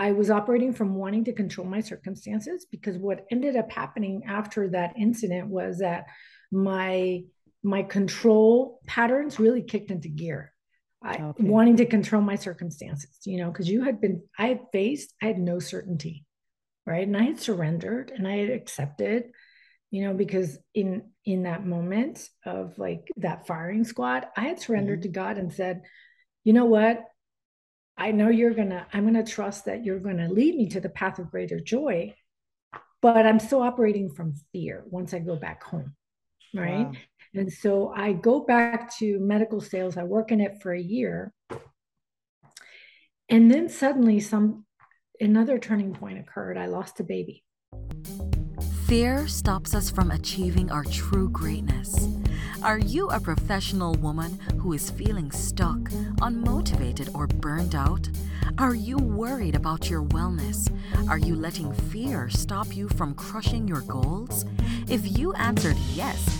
I was operating from wanting to control my circumstances because what ended up happening after that incident was that my my control patterns really kicked into gear. I, okay. wanting to control my circumstances, you know, because you had been, I had faced, I had no certainty, right? And I had surrendered and I had accepted, you know, because in in that moment of like that firing squad, I had surrendered mm-hmm. to God and said, you know what? I know you're gonna, I'm gonna trust that you're gonna lead me to the path of greater joy, but I'm still operating from fear once I go back home, right? Wow. And so I go back to medical sales. I work in it for a year. And then suddenly some another turning point occurred. I lost a baby. Fear stops us from achieving our true greatness. Are you a professional woman who is feeling stuck, unmotivated, or burned out? Are you worried about your wellness? Are you letting fear stop you from crushing your goals? If you answered yes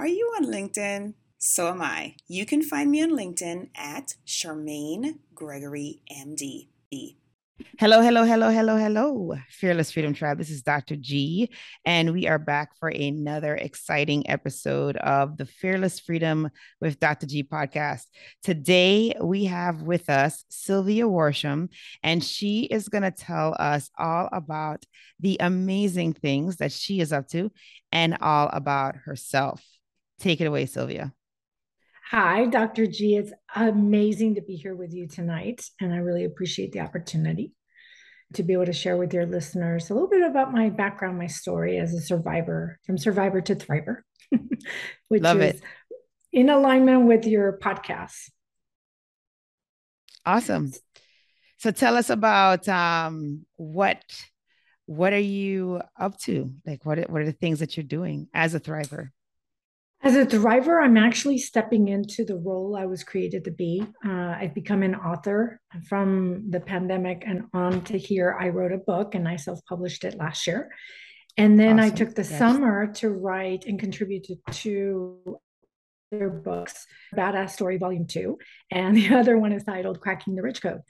Are you on LinkedIn? So am I. You can find me on LinkedIn at Charmaine Gregory MD. Hello, hello, hello, hello, hello, Fearless Freedom Tribe. This is Dr. G, and we are back for another exciting episode of the Fearless Freedom with Dr. G podcast. Today, we have with us Sylvia Worsham, and she is going to tell us all about the amazing things that she is up to and all about herself. Take it away, Sylvia. Hi, Dr. G. It's amazing to be here with you tonight, and I really appreciate the opportunity to be able to share with your listeners a little bit about my background, my story as a survivor, from survivor to thriver, which Love is it. in alignment with your podcast. Awesome. So tell us about um, what what are you up to? Like what what are the things that you're doing as a thriver? As a thriver, I'm actually stepping into the role I was created to be. Uh, I've become an author from the pandemic and on to here. I wrote a book and I self published it last year. And then awesome. I took the yes. summer to write and contribute to two other books Badass Story Volume 2. And the other one is titled Cracking the Rich Code.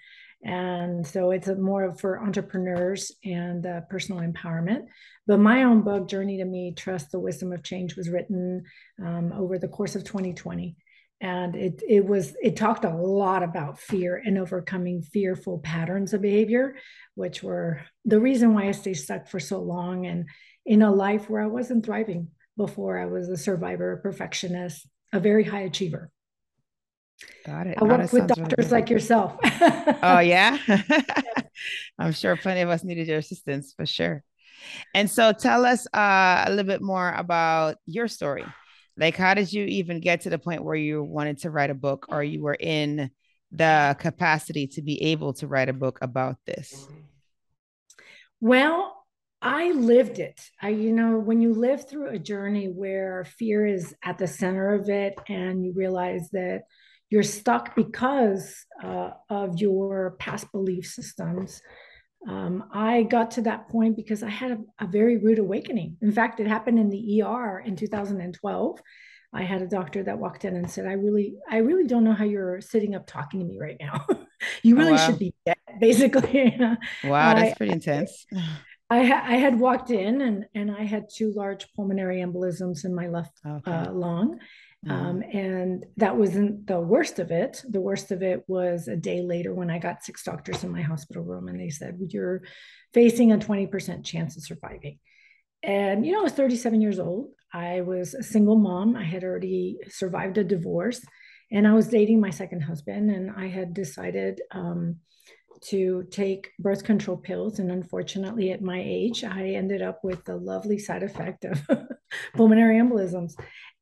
And so it's more for entrepreneurs and uh, personal empowerment. But my own book, Journey to Me Trust the Wisdom of Change, was written um, over the course of 2020. And it, it was it talked a lot about fear and overcoming fearful patterns of behavior, which were the reason why I stayed stuck for so long and in a life where I wasn't thriving before I was a survivor, a perfectionist, a very high achiever. Got it. I work with doctors really like yourself. oh yeah. I'm sure plenty of us needed your assistance for sure. And so tell us uh, a little bit more about your story. Like how did you even get to the point where you wanted to write a book or you were in the capacity to be able to write a book about this? Well, I lived it. I, you know, when you live through a journey where fear is at the center of it and you realize that you're stuck because uh, of your past belief systems. Um, I got to that point because I had a, a, very rude awakening. In fact, it happened in the ER in 2012. I had a doctor that walked in and said, "I really, I really don't know how you're sitting up talking to me right now. you really oh, wow. should be dead." Basically, wow, that's I, pretty intense. I, ha- I, had walked in and and I had two large pulmonary embolisms in my left okay. uh, lung, Mm-hmm. Um, and that wasn't the worst of it. The worst of it was a day later when I got six doctors in my hospital room and they said, You're facing a 20% chance of surviving. And, you know, I was 37 years old. I was a single mom. I had already survived a divorce and I was dating my second husband. And I had decided um, to take birth control pills. And unfortunately, at my age, I ended up with the lovely side effect of pulmonary embolisms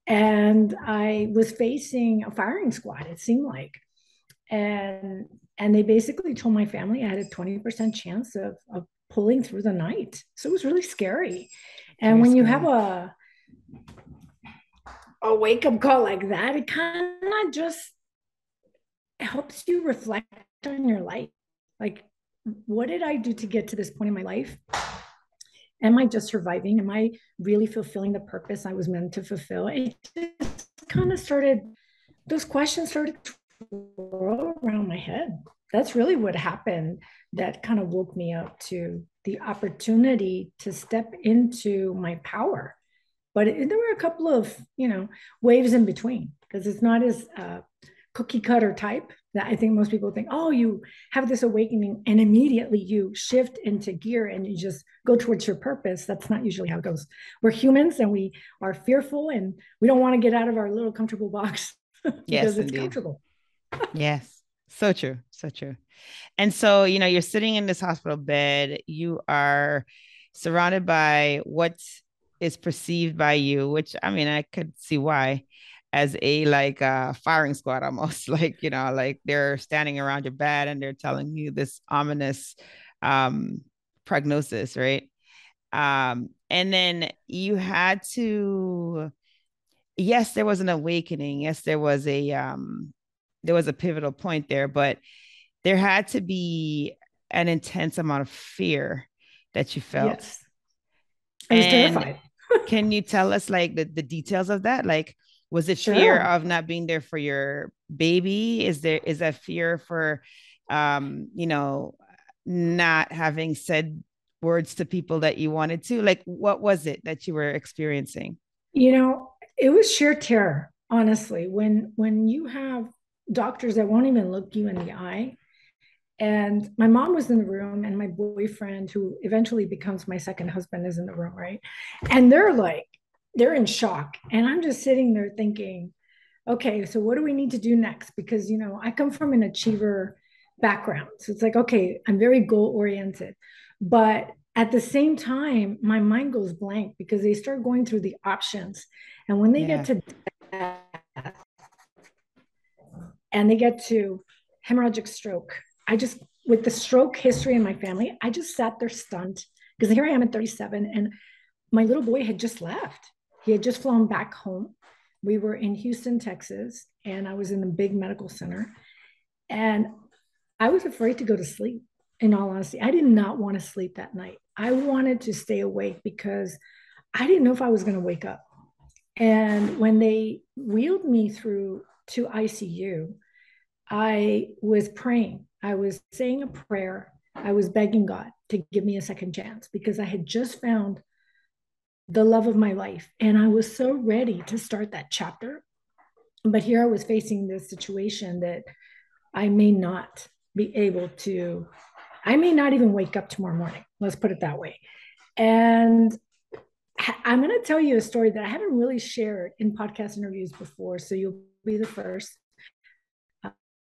and I was facing a firing squad, it seemed like. And and they basically told my family I had a 20% chance of, of pulling through the night. So it was really scary. And when you have a a wake up call like that, it kind of just helps you reflect on your life. Like, what did I do to get to this point in my life? Am I just surviving? Am I really fulfilling the purpose I was meant to fulfill? It just kind of started, those questions started to roll around my head. That's really what happened that kind of woke me up to the opportunity to step into my power. But it, there were a couple of, you know, waves in between because it's not as uh, cookie cutter type I think most people think, oh, you have this awakening and immediately you shift into gear and you just go towards your purpose. That's not usually how it goes. We're humans and we are fearful and we don't want to get out of our little comfortable box because yes, it's indeed. comfortable. yes. So true. So true. And so, you know, you're sitting in this hospital bed, you are surrounded by what is perceived by you, which I mean, I could see why as a like uh firing squad almost like you know like they're standing around your bed and they're telling you this ominous um prognosis right um and then you had to yes there was an awakening yes there was a um there was a pivotal point there, but there had to be an intense amount of fear that you felt. Yes. I was and terrified. can you tell us like the, the details of that? Like, was it sure. fear of not being there for your baby? Is there is that fear for um, you know, not having said words to people that you wanted to? Like what was it that you were experiencing? You know, it was sheer terror, honestly. When when you have doctors that won't even look you in the eye. And my mom was in the room, and my boyfriend, who eventually becomes my second husband, is in the room, right? And they're like, they're in shock. And I'm just sitting there thinking, okay, so what do we need to do next? Because, you know, I come from an achiever background. So it's like, okay, I'm very goal oriented. But at the same time, my mind goes blank because they start going through the options. And when they yeah. get to death, and they get to hemorrhagic stroke. I just, with the stroke history in my family, I just sat there stunned because here I am at 37 and my little boy had just left. He had just flown back home. We were in Houston, Texas, and I was in the big medical center. And I was afraid to go to sleep, in all honesty. I did not want to sleep that night. I wanted to stay awake because I didn't know if I was going to wake up. And when they wheeled me through to ICU, I was praying. I was saying a prayer. I was begging God to give me a second chance because I had just found the love of my life and I was so ready to start that chapter. But here I was facing this situation that I may not be able to, I may not even wake up tomorrow morning. Let's put it that way. And I'm going to tell you a story that I haven't really shared in podcast interviews before. So you'll be the first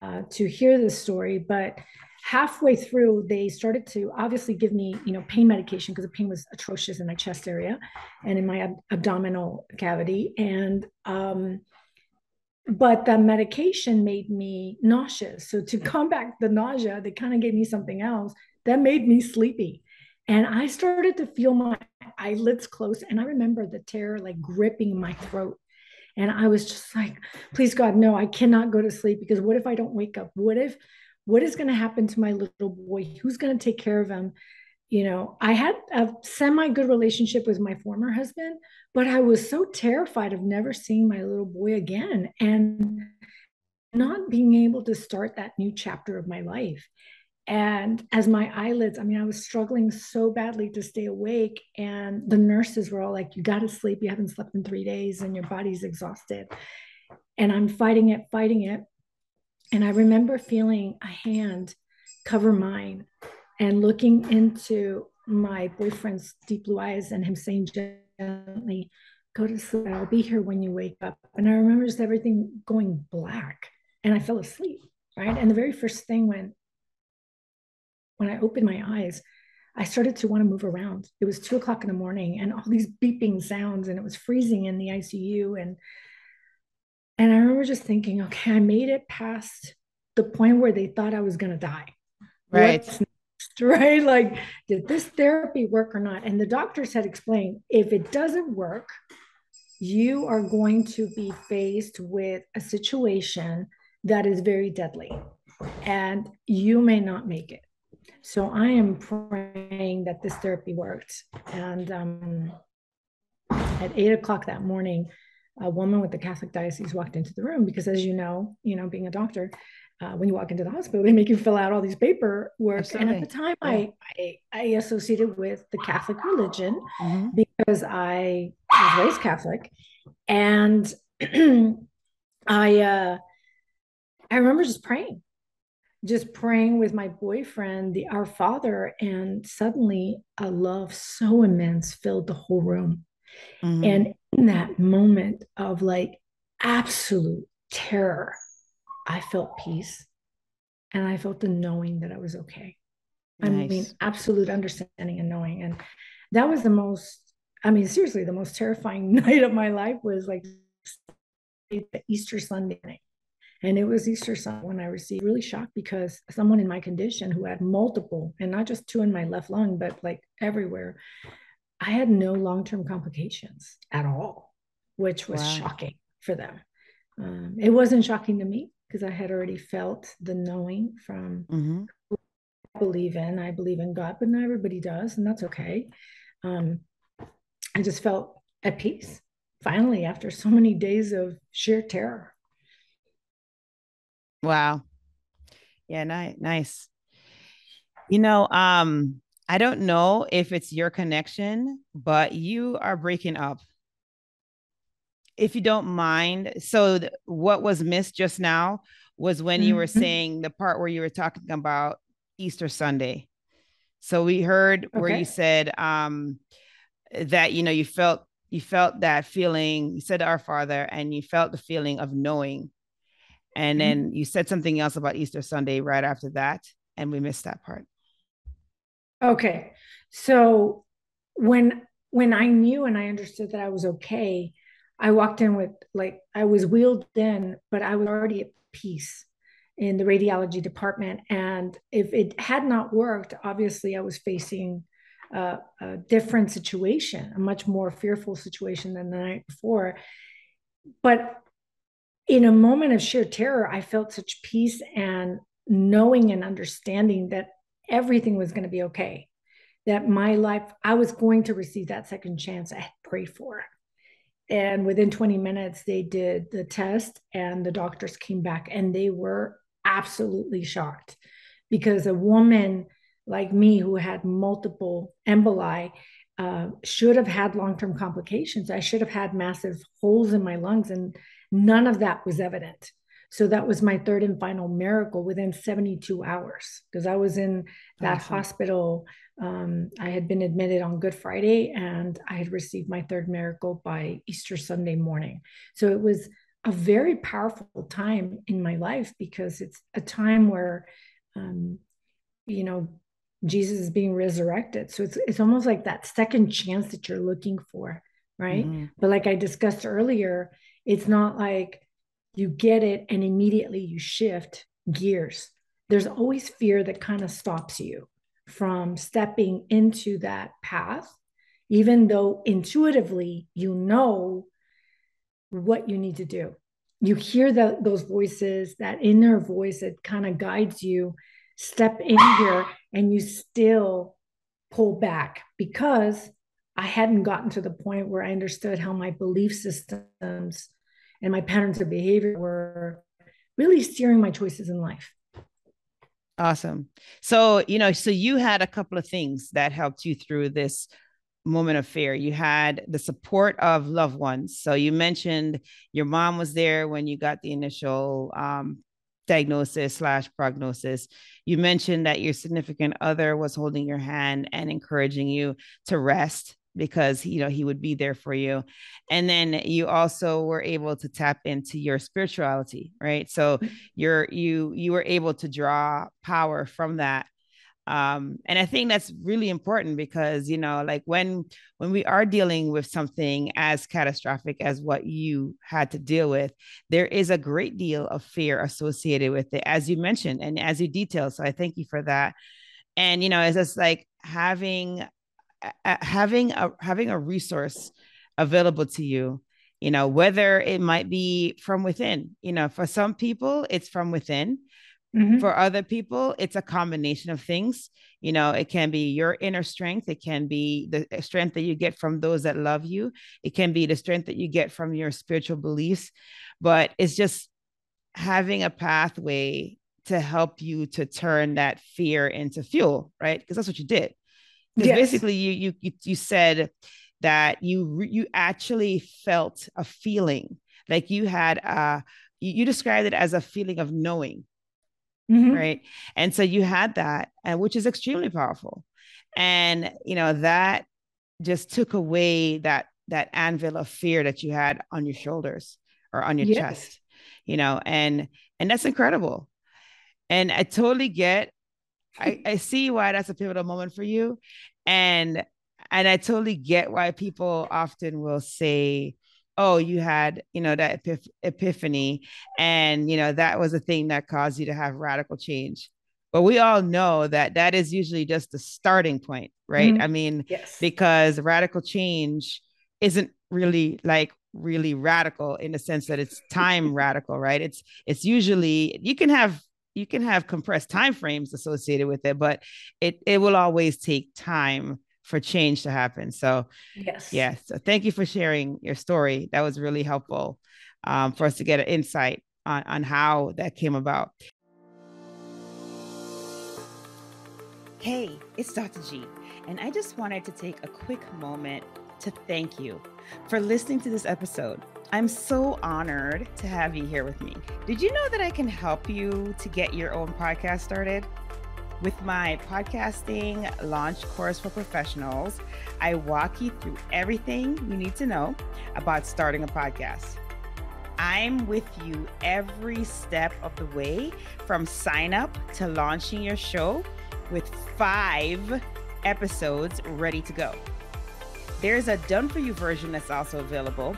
uh, to hear this story. But halfway through, they started to obviously give me, you know, pain medication because the pain was atrocious in my chest area and in my ab- abdominal cavity. And um, but the medication made me nauseous. So to combat the nausea, they kind of gave me something else that made me sleepy. And I started to feel my eyelids close. And I remember the terror like gripping my throat. And I was just like, please God, no, I cannot go to sleep because what if I don't wake up? What if, what is going to happen to my little boy? Who's going to take care of him? You know, I had a semi good relationship with my former husband, but I was so terrified of never seeing my little boy again and not being able to start that new chapter of my life. And as my eyelids, I mean, I was struggling so badly to stay awake. And the nurses were all like, You got to sleep. You haven't slept in three days and your body's exhausted. And I'm fighting it, fighting it. And I remember feeling a hand cover mine and looking into my boyfriend's deep blue eyes and him saying gently, Go to sleep. I'll be here when you wake up. And I remember just everything going black and I fell asleep. Right. And the very first thing when when I opened my eyes, I started to want to move around. It was two o'clock in the morning and all these beeping sounds, and it was freezing in the ICU. And and I remember just thinking, okay, I made it past the point where they thought I was going to die. Right. right? Like, did this therapy work or not? And the doctors had explained if it doesn't work, you are going to be faced with a situation that is very deadly and you may not make it. So I am praying that this therapy worked. And um, at eight o'clock that morning, a woman with the Catholic diocese walked into the room because, as you know, you know, being a doctor, uh, when you walk into the hospital, they make you fill out all these paperwork. Absolutely. And at the time, yeah. I, I, I associated with the Catholic religion mm-hmm. because I was raised Catholic, and I uh, I remember just praying, just praying with my boyfriend, the Our Father, and suddenly a love so immense filled the whole room. Mm-hmm. And in that moment of like absolute terror, I felt peace and I felt the knowing that I was okay. Nice. I mean, absolute understanding and knowing. And that was the most, I mean, seriously, the most terrifying night of my life was like Easter Sunday night. And it was Easter Sunday when I received really shocked because someone in my condition who had multiple, and not just two in my left lung, but like everywhere, I had no long term complications at all, which was wow. shocking for them. Um, it wasn't shocking to me because I had already felt the knowing from mm-hmm. I believe in. I believe in God, but not everybody does, and that's okay. Um, I just felt at peace finally after so many days of sheer terror. Wow. Yeah, nice, nice. You know, um, I don't know if it's your connection, but you are breaking up if you don't mind. So, th- what was missed just now was when mm-hmm. you were mm-hmm. saying the part where you were talking about Easter Sunday. So we heard okay. where you said um, that you know you felt you felt that feeling. You said Our Father, and you felt the feeling of knowing. And mm-hmm. then you said something else about Easter Sunday right after that, and we missed that part. Okay, so when when I knew and I understood that I was okay, I walked in with like I was wheeled in, but I was already at peace in the radiology department. And if it had not worked, obviously I was facing a, a different situation, a much more fearful situation than the night before. But in a moment of sheer terror, I felt such peace and knowing and understanding that everything was going to be okay. That my life, I was going to receive that second chance I had prayed for. And within 20 minutes, they did the test, and the doctors came back and they were absolutely shocked because a woman like me who had multiple emboli uh, should have had long term complications. I should have had massive holes in my lungs, and none of that was evident. So that was my third and final miracle within 72 hours because I was in that awesome. hospital um, I had been admitted on Good Friday and I had received my third miracle by Easter Sunday morning. So it was a very powerful time in my life because it's a time where, um, you know, Jesus is being resurrected. So it's, it's almost like that second chance that you're looking for, right? Mm-hmm. But like I discussed earlier, it's not like you get it and immediately you shift gears. There's always fear that kind of stops you from stepping into that path, even though intuitively you know what you need to do. You hear the, those voices, that inner voice that kind of guides you. Step in here and you still pull back because I hadn't gotten to the point where I understood how my belief systems and my patterns of behavior were really steering my choices in life. Awesome. So, you know, so you had a couple of things that helped you through this moment of fear. You had the support of loved ones. So you mentioned your mom was there when you got the initial um, diagnosis slash prognosis. You mentioned that your significant other was holding your hand and encouraging you to rest because you know he would be there for you. And then you also were able to tap into your spirituality right? So mm-hmm. you're you you were able to draw power from that. Um, and i think that's really important because you know like when when we are dealing with something as catastrophic as what you had to deal with there is a great deal of fear associated with it as you mentioned and as you detailed. So i thank you for that. And you know it's just like having having a having a resource available to you you know whether it might be from within you know for some people it's from within Mm-hmm. For other people, it's a combination of things. You know, it can be your inner strength, it can be the eh, strength that you get from those that love you, it can be the strength that you get from your spiritual beliefs, but it's just having a pathway to help you to turn that fear into fuel, right? Because that's what you did. Because yes. basically, you you you said that you you actually felt a feeling like you had a you, described it as a feeling of knowing Mm-hmm. Right. And so you had that, and which is extremely powerful. And you know, that just took away that that anvil of fear that you had on your shoulders or on your yes. chest, you know, and and that's incredible. And I totally get I, I see why that's a pivotal moment for you. And and I totally get why people often will say, oh you had you know that epiph- epiphany and you know that was a thing that caused you to have radical change but we all know that that is usually just the starting point right mm-hmm. i mean yes. because radical change isn't really like really radical in the sense that it's time radical right it's it's usually you can have you can have compressed time frames associated with it but it it will always take time for change to happen. So, yes, yes. So, thank you for sharing your story. That was really helpful um, for us to get an insight on, on how that came about. Hey, it's Dr. G, and I just wanted to take a quick moment to thank you for listening to this episode. I'm so honored to have you here with me. Did you know that I can help you to get your own podcast started? With my podcasting launch course for professionals, I walk you through everything you need to know about starting a podcast. I'm with you every step of the way from sign up to launching your show with five episodes ready to go. There's a done for you version that's also available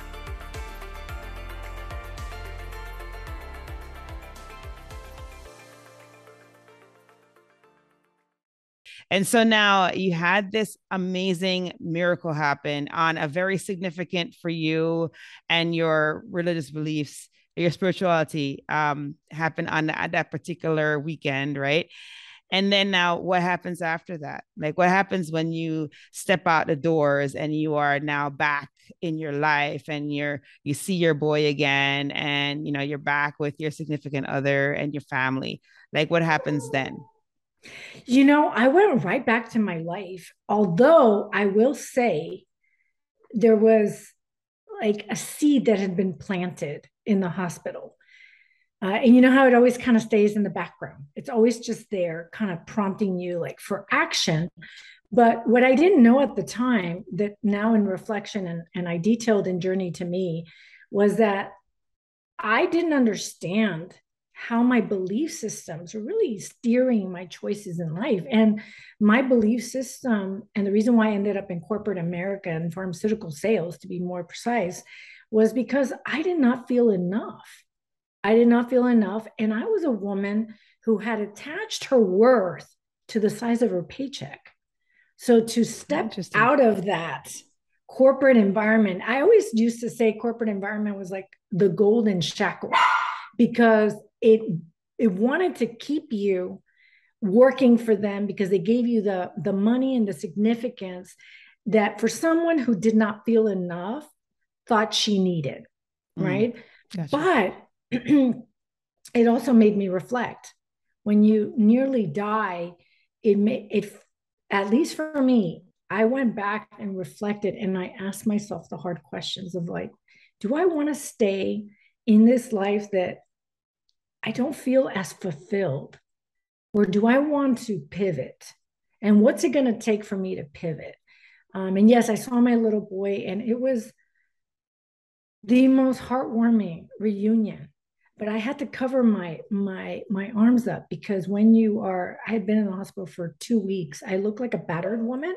And so now you had this amazing miracle happen on a very significant for you and your religious beliefs, your spirituality um, on that, that particular weekend, right? And then now what happens after that? Like what happens when you step out the doors and you are now back in your life and you're you see your boy again and you know you're back with your significant other and your family. Like what happens then? You know, I went right back to my life, although I will say there was like a seed that had been planted in the hospital. Uh, and you know how it always kind of stays in the background. It's always just there, kind of prompting you like for action. But what I didn't know at the time, that now in reflection and, and I detailed in Journey to Me, was that I didn't understand how my belief systems are really steering my choices in life. And my belief system, and the reason why I ended up in corporate America and pharmaceutical sales, to be more precise, was because I did not feel enough. I did not feel enough. And I was a woman who had attached her worth to the size of her paycheck. So to step out of that corporate environment, I always used to say corporate environment was like the golden shackle because it it wanted to keep you working for them because they gave you the the money and the significance that for someone who did not feel enough thought she needed mm, right? Gotcha. but it also made me reflect. When you nearly die it may it at least for me I went back and reflected and I asked myself the hard questions of like, do I want to stay in this life that I don't feel as fulfilled? Or do I want to pivot? And what's it going to take for me to pivot? Um, and yes, I saw my little boy, and it was the most heartwarming reunion. But I had to cover my my my arms up because when you are, I had been in the hospital for two weeks. I looked like a battered woman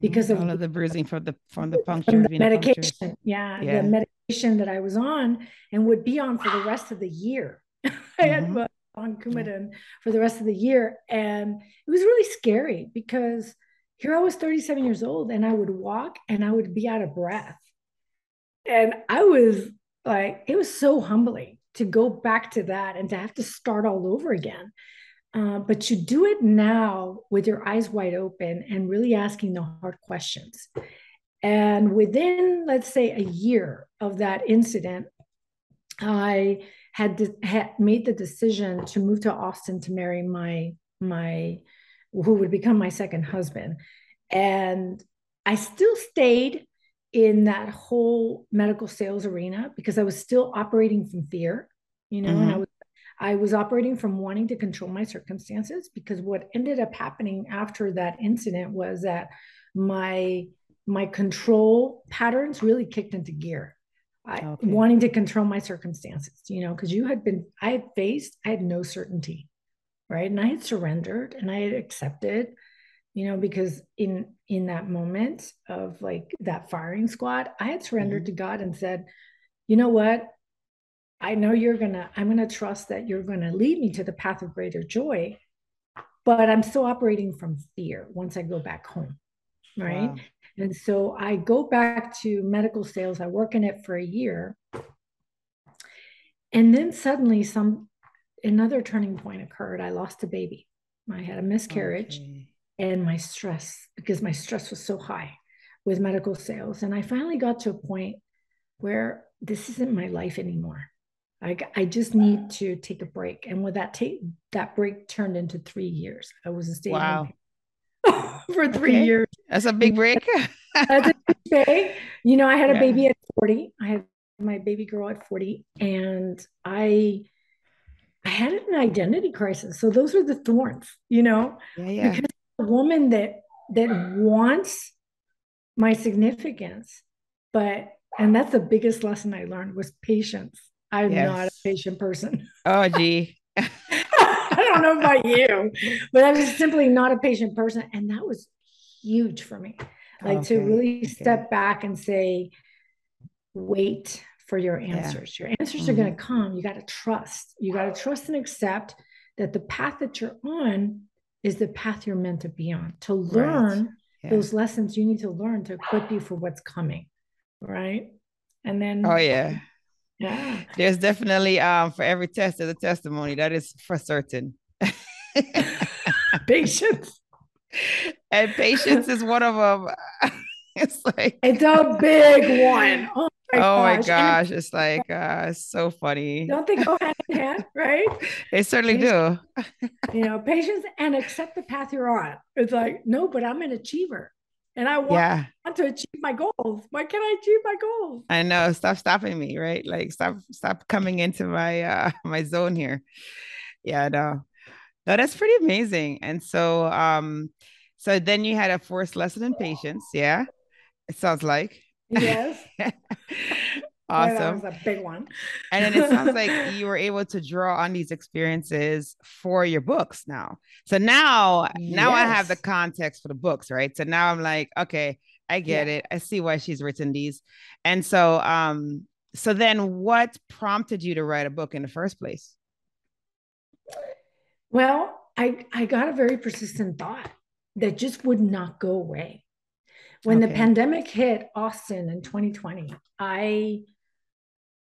because mm, all of, of the bruising from the from the puncture, the medication. Yeah, yeah, the medication that I was on and would be on for the rest of the year. I mm-hmm. had on Coumadin for the rest of the year, and it was really scary because here I was 37 years old and I would walk and I would be out of breath. And I was like, it was so humbling to go back to that and to have to start all over again. Uh, but you do it now with your eyes wide open and really asking the hard questions. And within, let's say, a year of that incident, I had, de- had made the decision to move to Austin to marry my my who would become my second husband. And I still stayed in that whole medical sales arena because I was still operating from fear, you know, mm-hmm. and I was I was operating from wanting to control my circumstances because what ended up happening after that incident was that my my control patterns really kicked into gear. I, okay. wanting to control my circumstances, you know, because you had been, I had faced, I had no certainty right and i had surrendered and i had accepted you know because in in that moment of like that firing squad i had surrendered mm-hmm. to god and said you know what i know you're gonna i'm gonna trust that you're gonna lead me to the path of greater joy but i'm still operating from fear once i go back home right wow. And so i go back to medical sales i work in it for a year and then suddenly some another turning point occurred. I lost a baby. I had a miscarriage okay. and my stress, because my stress was so high with medical sales. And I finally got to a point where this isn't my life anymore. I, I just need to take a break. And with that take that break turned into three years. I was a stay wow. for three okay. years. That's a big break. That's a big. You know, I had a yeah. baby at 40. I had my baby girl at 40. And I I had an identity crisis. So those are the thorns, you know, yeah, yeah. because a woman that that wants my significance, but and that's the biggest lesson I learned was patience. I'm yes. not a patient person. Oh, gee. I don't know about you, but I was simply not a patient person. And that was huge for me. Like okay. to really okay. step back and say, wait, for your answers. Yeah. Your answers mm-hmm. are going to come. You got to trust. You got to trust and accept that the path that you're on is the path you're meant to be on. To learn right. yeah. those lessons you need to learn to equip you for what's coming. Right. And then Oh yeah. Yeah. There's definitely um for every test there's a testimony. That is for certain. patience. And patience is one of them. it's like it's a big one. Oh oh gosh. my gosh, it's like uh so funny. Don't they go hand in hand, right? They certainly do. you know, patience and accept the path you're on. It's like, no, but I'm an achiever. And I want, yeah. want to achieve my goals. Why can't I achieve my goals? I know. Stop stopping me, right? Like stop, stop coming into my uh my zone here. Yeah, no. No, that's pretty amazing. And so um, so then you had a first lesson in patience, yeah. It sounds like. Yes. awesome. that was a big one. and then it sounds like you were able to draw on these experiences for your books now. So now, yes. now I have the context for the books, right? So now I'm like, okay, I get yeah. it. I see why she's written these. And so, um, so then what prompted you to write a book in the first place? Well, I I got a very persistent thought that just would not go away. When okay. the pandemic hit Austin in 2020, I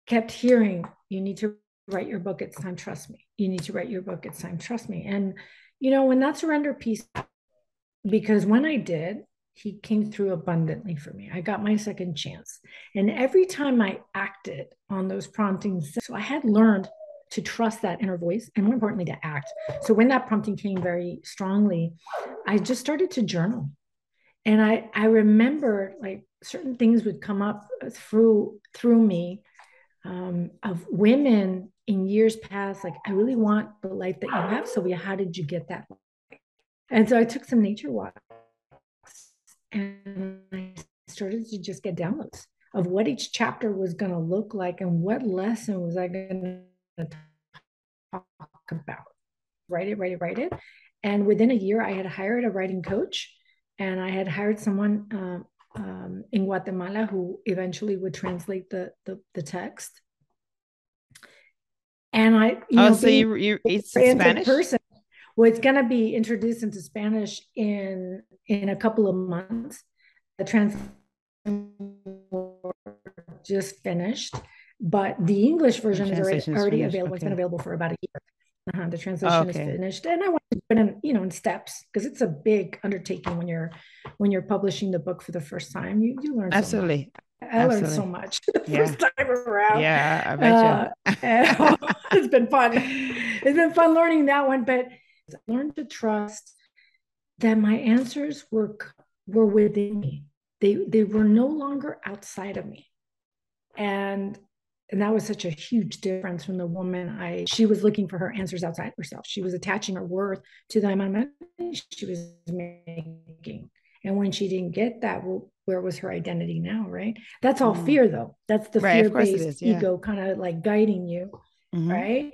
kept hearing, you need to write your book. It's time. Trust me. You need to write your book. It's time. Trust me. And, you know, when that surrender piece, because when I did, he came through abundantly for me. I got my second chance. And every time I acted on those promptings, so I had learned to trust that inner voice and more importantly to act. So when that prompting came very strongly, I just started to journal. And I I remember like certain things would come up through through me um, of women in years past like I really want the life that you have Sylvia. How did you get that? And so I took some nature walks and I started to just get downloads of what each chapter was going to look like and what lesson was I going to talk about write it write it write it and within a year I had hired a writing coach and I had hired someone uh, um, in Guatemala who eventually would translate the the, the text. And I, you oh, know, so you, you it's Spanish person. Well, it's going to be introduced into Spanish in in a couple of months. The translation just finished, but the English version is already, already available. Okay. It's been available for about a year. Uh-huh. The translation oh, okay. is finished, and I want to put in, you know, in steps because it's a big undertaking when you're when you're publishing the book for the first time. You you learn absolutely. So I learned so much the yeah. first time around. Yeah, I bet uh, you. it's been fun. It's been fun learning that one, but I learned to trust that my answers were were within me. They they were no longer outside of me, and and that was such a huge difference from the woman i she was looking for her answers outside herself she was attaching her worth to the amount of money she was making and when she didn't get that well, where was her identity now right that's all mm. fear though that's the right, fear-based yeah. ego kind of like guiding you mm-hmm. right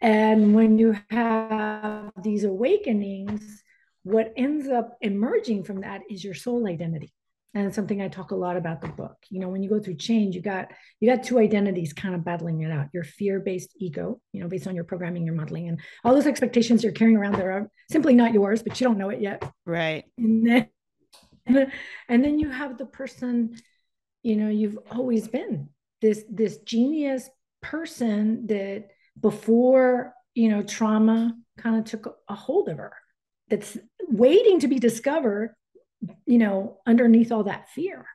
and when you have these awakenings what ends up emerging from that is your soul identity and it's something I talk a lot about the book. You know, when you go through change, you got you got two identities kind of battling it out. Your fear-based ego, you know, based on your programming, your modeling, and all those expectations you're carrying around that are simply not yours, but you don't know it yet. Right. And then, and then you have the person, you know, you've always been this this genius person that before you know trauma kind of took a hold of her that's waiting to be discovered you know, underneath all that fear.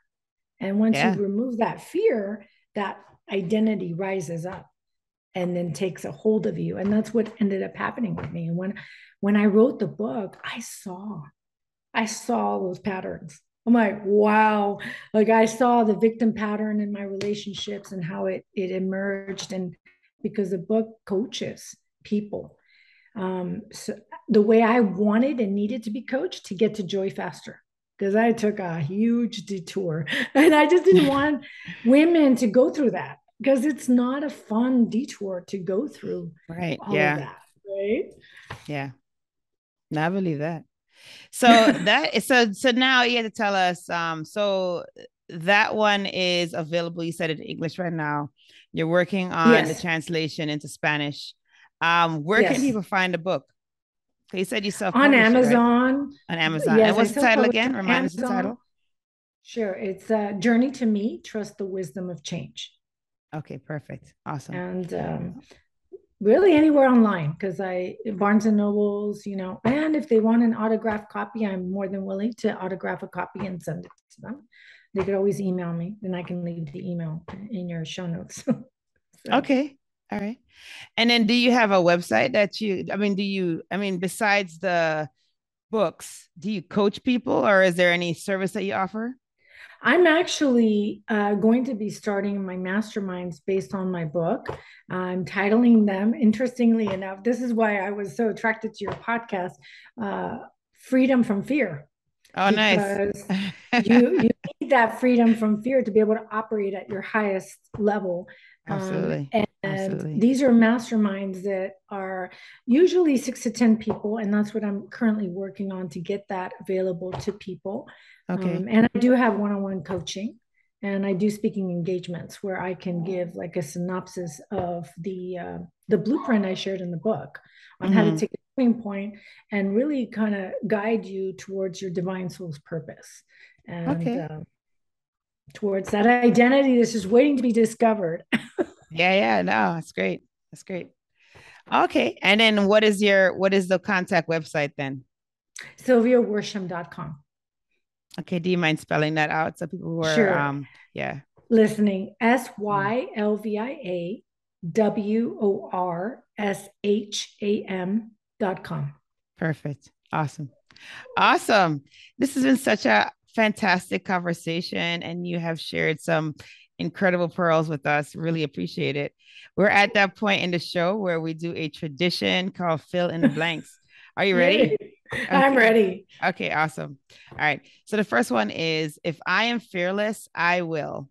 And once yeah. you remove that fear, that identity rises up and then takes a hold of you. And that's what ended up happening with me. And when when I wrote the book, I saw, I saw those patterns. I'm like, wow. Like I saw the victim pattern in my relationships and how it it emerged. And because the book coaches people. Um, so the way I wanted and needed to be coached to get to joy faster because I took a huge detour and I just didn't want women to go through that because it's not a fun detour to go through. Right. yeah. That, right. Yeah. No, I believe that. So that so so now you have to tell us. Um, so that one is available. You said it in English right now. You're working on yes. the translation into Spanish. Um, where yes. can people find the book? You said you self on Amazon. Right? On Amazon. Yes, and what's the title again? Remind us the title. Sure. It's uh, Journey to Me Trust the Wisdom of Change. Okay, perfect. Awesome. And um, really anywhere online because I, Barnes and Nobles, you know, and if they want an autograph copy, I'm more than willing to autograph a copy and send it to them. They could always email me, and I can leave the email in your show notes. so. Okay, all right. And then do you have a website that you, I mean, do you, I mean, besides the books, do you coach people or is there any service that you offer? I'm actually uh, going to be starting my masterminds based on my book. I'm titling them, interestingly enough, this is why I was so attracted to your podcast uh, Freedom from Fear. Oh, nice. you, you need that freedom from fear to be able to operate at your highest level. Um, Absolutely. Um, and Absolutely. these are masterminds that are usually six to 10 people. And that's what I'm currently working on to get that available to people. Okay. Um, and I do have one on one coaching and I do speaking engagements where I can give like a synopsis of the uh, the blueprint I shared in the book on mm-hmm. how to mm-hmm. take a turning point and really kind of guide you towards your divine soul's purpose and okay. uh, towards that identity that's just waiting to be discovered. Yeah, yeah, no, that's great. That's great. Okay. And then what is your what is the contact website then? SylviaWorsham.com. Okay. Do you mind spelling that out so people who are sure. um yeah. Listening. S Y L V I A W O R S H A M dot com. Perfect. Awesome. Awesome. This has been such a fantastic conversation, and you have shared some incredible pearls with us. Really appreciate it. We're at that point in the show where we do a tradition called fill in the blanks. Are you ready? Okay. I'm ready. Okay, awesome. All right. So the first one is if I am fearless, I will.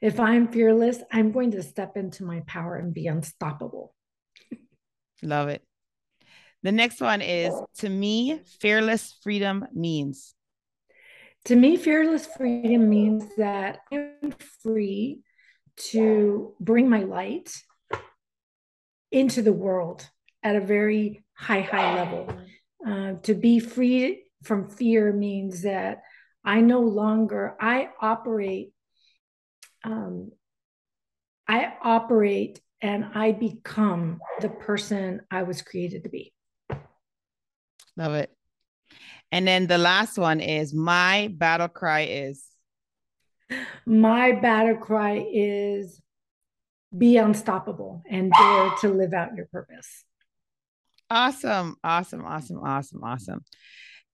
If I'm fearless, I'm going to step into my power and be unstoppable. Love it. The next one is to me, fearless freedom means. To me, fearless freedom means that I'm free to bring my light into the world at a very high, high level. Uh, to be free from fear means that I no longer, I operate, um, I operate and I become the person I was created to be. Love it. And then the last one is my battle cry is. My battle cry is be unstoppable and dare to live out your purpose. Awesome. Awesome. Awesome. Awesome. Awesome.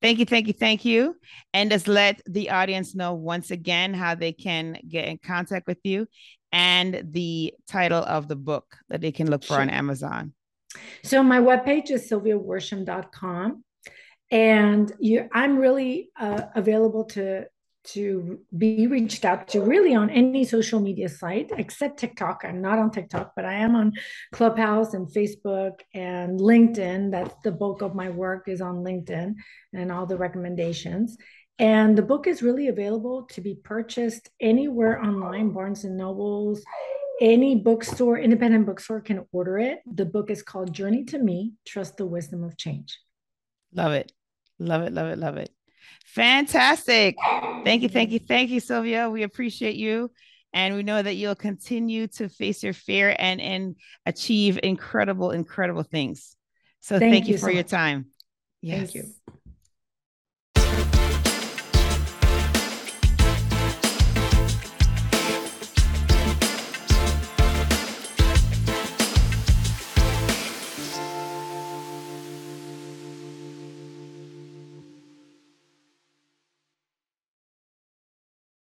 Thank you. Thank you. Thank you. And just let the audience know once again how they can get in contact with you and the title of the book that they can look for sure. on Amazon. So my webpage is sylviaworsham.com and you i'm really uh, available to to be reached out to really on any social media site except TikTok. I'm not on TikTok, but I am on Clubhouse and Facebook and LinkedIn. That's the bulk of my work is on LinkedIn and all the recommendations. And the book is really available to be purchased anywhere online, Barnes and Nobles, any bookstore, independent bookstore can order it. The book is called Journey to Me Trust the Wisdom of Change. Love it. Love it, love it, love it. Fantastic. Thank you, thank you, thank you, Sylvia. We appreciate you. And we know that you'll continue to face your fear and, and achieve incredible, incredible things. So thank, thank you, you, for so your time. Yes. Thank you.